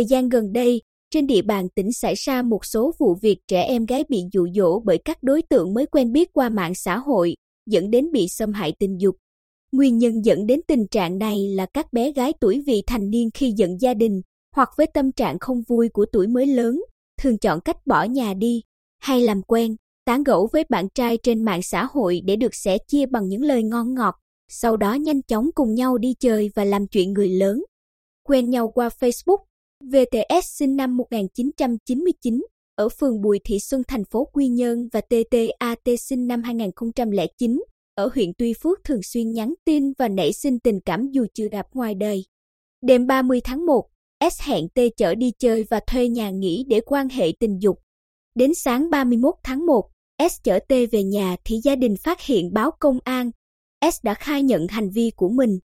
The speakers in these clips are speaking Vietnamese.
Thời gian gần đây, trên địa bàn tỉnh xảy ra một số vụ việc trẻ em gái bị dụ dỗ bởi các đối tượng mới quen biết qua mạng xã hội, dẫn đến bị xâm hại tình dục. Nguyên nhân dẫn đến tình trạng này là các bé gái tuổi vị thành niên khi giận gia đình hoặc với tâm trạng không vui của tuổi mới lớn, thường chọn cách bỏ nhà đi hay làm quen, tán gẫu với bạn trai trên mạng xã hội để được sẻ chia bằng những lời ngon ngọt, sau đó nhanh chóng cùng nhau đi chơi và làm chuyện người lớn. Quen nhau qua Facebook, VTS sinh năm 1999 ở phường Bùi Thị Xuân thành phố Quy Nhơn và TTAT sinh năm 2009 ở huyện Tuy Phước thường xuyên nhắn tin và nảy sinh tình cảm dù chưa gặp ngoài đời. Đêm 30 tháng 1, S hẹn T chở đi chơi và thuê nhà nghỉ để quan hệ tình dục. Đến sáng 31 tháng 1, S chở T về nhà thì gia đình phát hiện báo công an. S đã khai nhận hành vi của mình.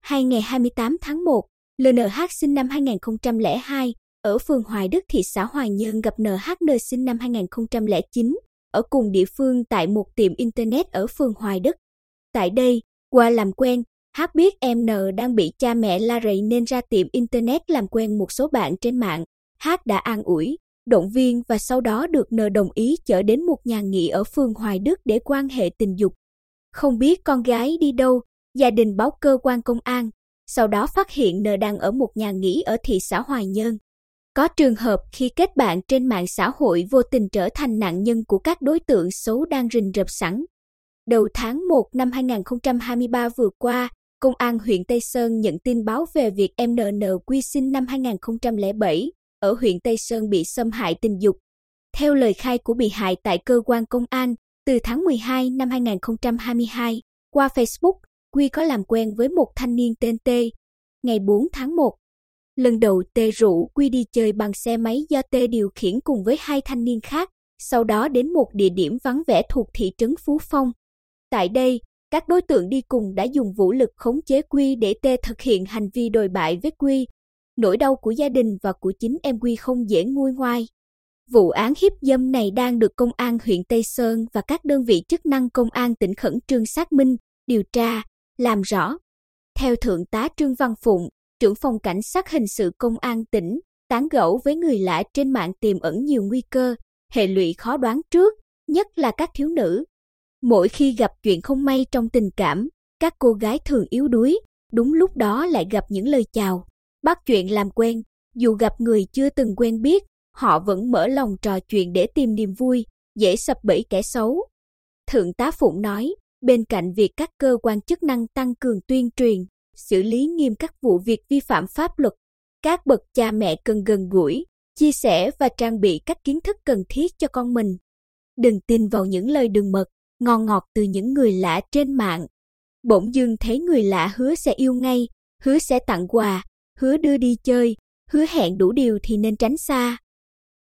Hai ngày 28 tháng 1, LNH sinh năm 2002 ở phường Hoài Đức thị xã Hoài Nhơn gặp NHN sinh năm 2009 ở cùng địa phương tại một tiệm internet ở phường Hoài Đức. Tại đây, qua làm quen, H biết em N đang bị cha mẹ la rầy nên ra tiệm internet làm quen một số bạn trên mạng. H đã an ủi, động viên và sau đó được N đồng ý chở đến một nhà nghỉ ở phường Hoài Đức để quan hệ tình dục. Không biết con gái đi đâu, gia đình báo cơ quan công an, sau đó phát hiện N đang ở một nhà nghỉ ở thị xã Hoài Nhơn. Có trường hợp khi kết bạn trên mạng xã hội vô tình trở thành nạn nhân của các đối tượng xấu đang rình rập sẵn. Đầu tháng 1 năm 2023 vừa qua, Công an huyện Tây Sơn nhận tin báo về việc em NN quy sinh năm 2007 ở huyện Tây Sơn bị xâm hại tình dục. Theo lời khai của bị hại tại cơ quan công an, từ tháng 12 năm 2022, qua Facebook, Quy có làm quen với một thanh niên tên T. Ngày 4 tháng 1, lần đầu T rủ Quy đi chơi bằng xe máy do T điều khiển cùng với hai thanh niên khác, sau đó đến một địa điểm vắng vẻ thuộc thị trấn Phú Phong. Tại đây, các đối tượng đi cùng đã dùng vũ lực khống chế Quy để T thực hiện hành vi đồi bại với Quy. Nỗi đau của gia đình và của chính em Quy không dễ nguôi ngoai. Vụ án hiếp dâm này đang được công an huyện Tây Sơn và các đơn vị chức năng công an tỉnh khẩn trương xác minh, điều tra, làm rõ. Theo Thượng tá Trương Văn Phụng, trưởng phòng cảnh sát hình sự công an tỉnh, tán gẫu với người lạ trên mạng tiềm ẩn nhiều nguy cơ, hệ lụy khó đoán trước, nhất là các thiếu nữ. Mỗi khi gặp chuyện không may trong tình cảm, các cô gái thường yếu đuối, đúng lúc đó lại gặp những lời chào, bắt chuyện làm quen, dù gặp người chưa từng quen biết, họ vẫn mở lòng trò chuyện để tìm niềm vui, dễ sập bẫy kẻ xấu. Thượng tá Phụng nói, bên cạnh việc các cơ quan chức năng tăng cường tuyên truyền, xử lý nghiêm các vụ việc vi phạm pháp luật, các bậc cha mẹ cần gần gũi, chia sẻ và trang bị các kiến thức cần thiết cho con mình. Đừng tin vào những lời đường mật, ngon ngọt từ những người lạ trên mạng. Bỗng dưng thấy người lạ hứa sẽ yêu ngay, hứa sẽ tặng quà, hứa đưa đi chơi, hứa hẹn đủ điều thì nên tránh xa.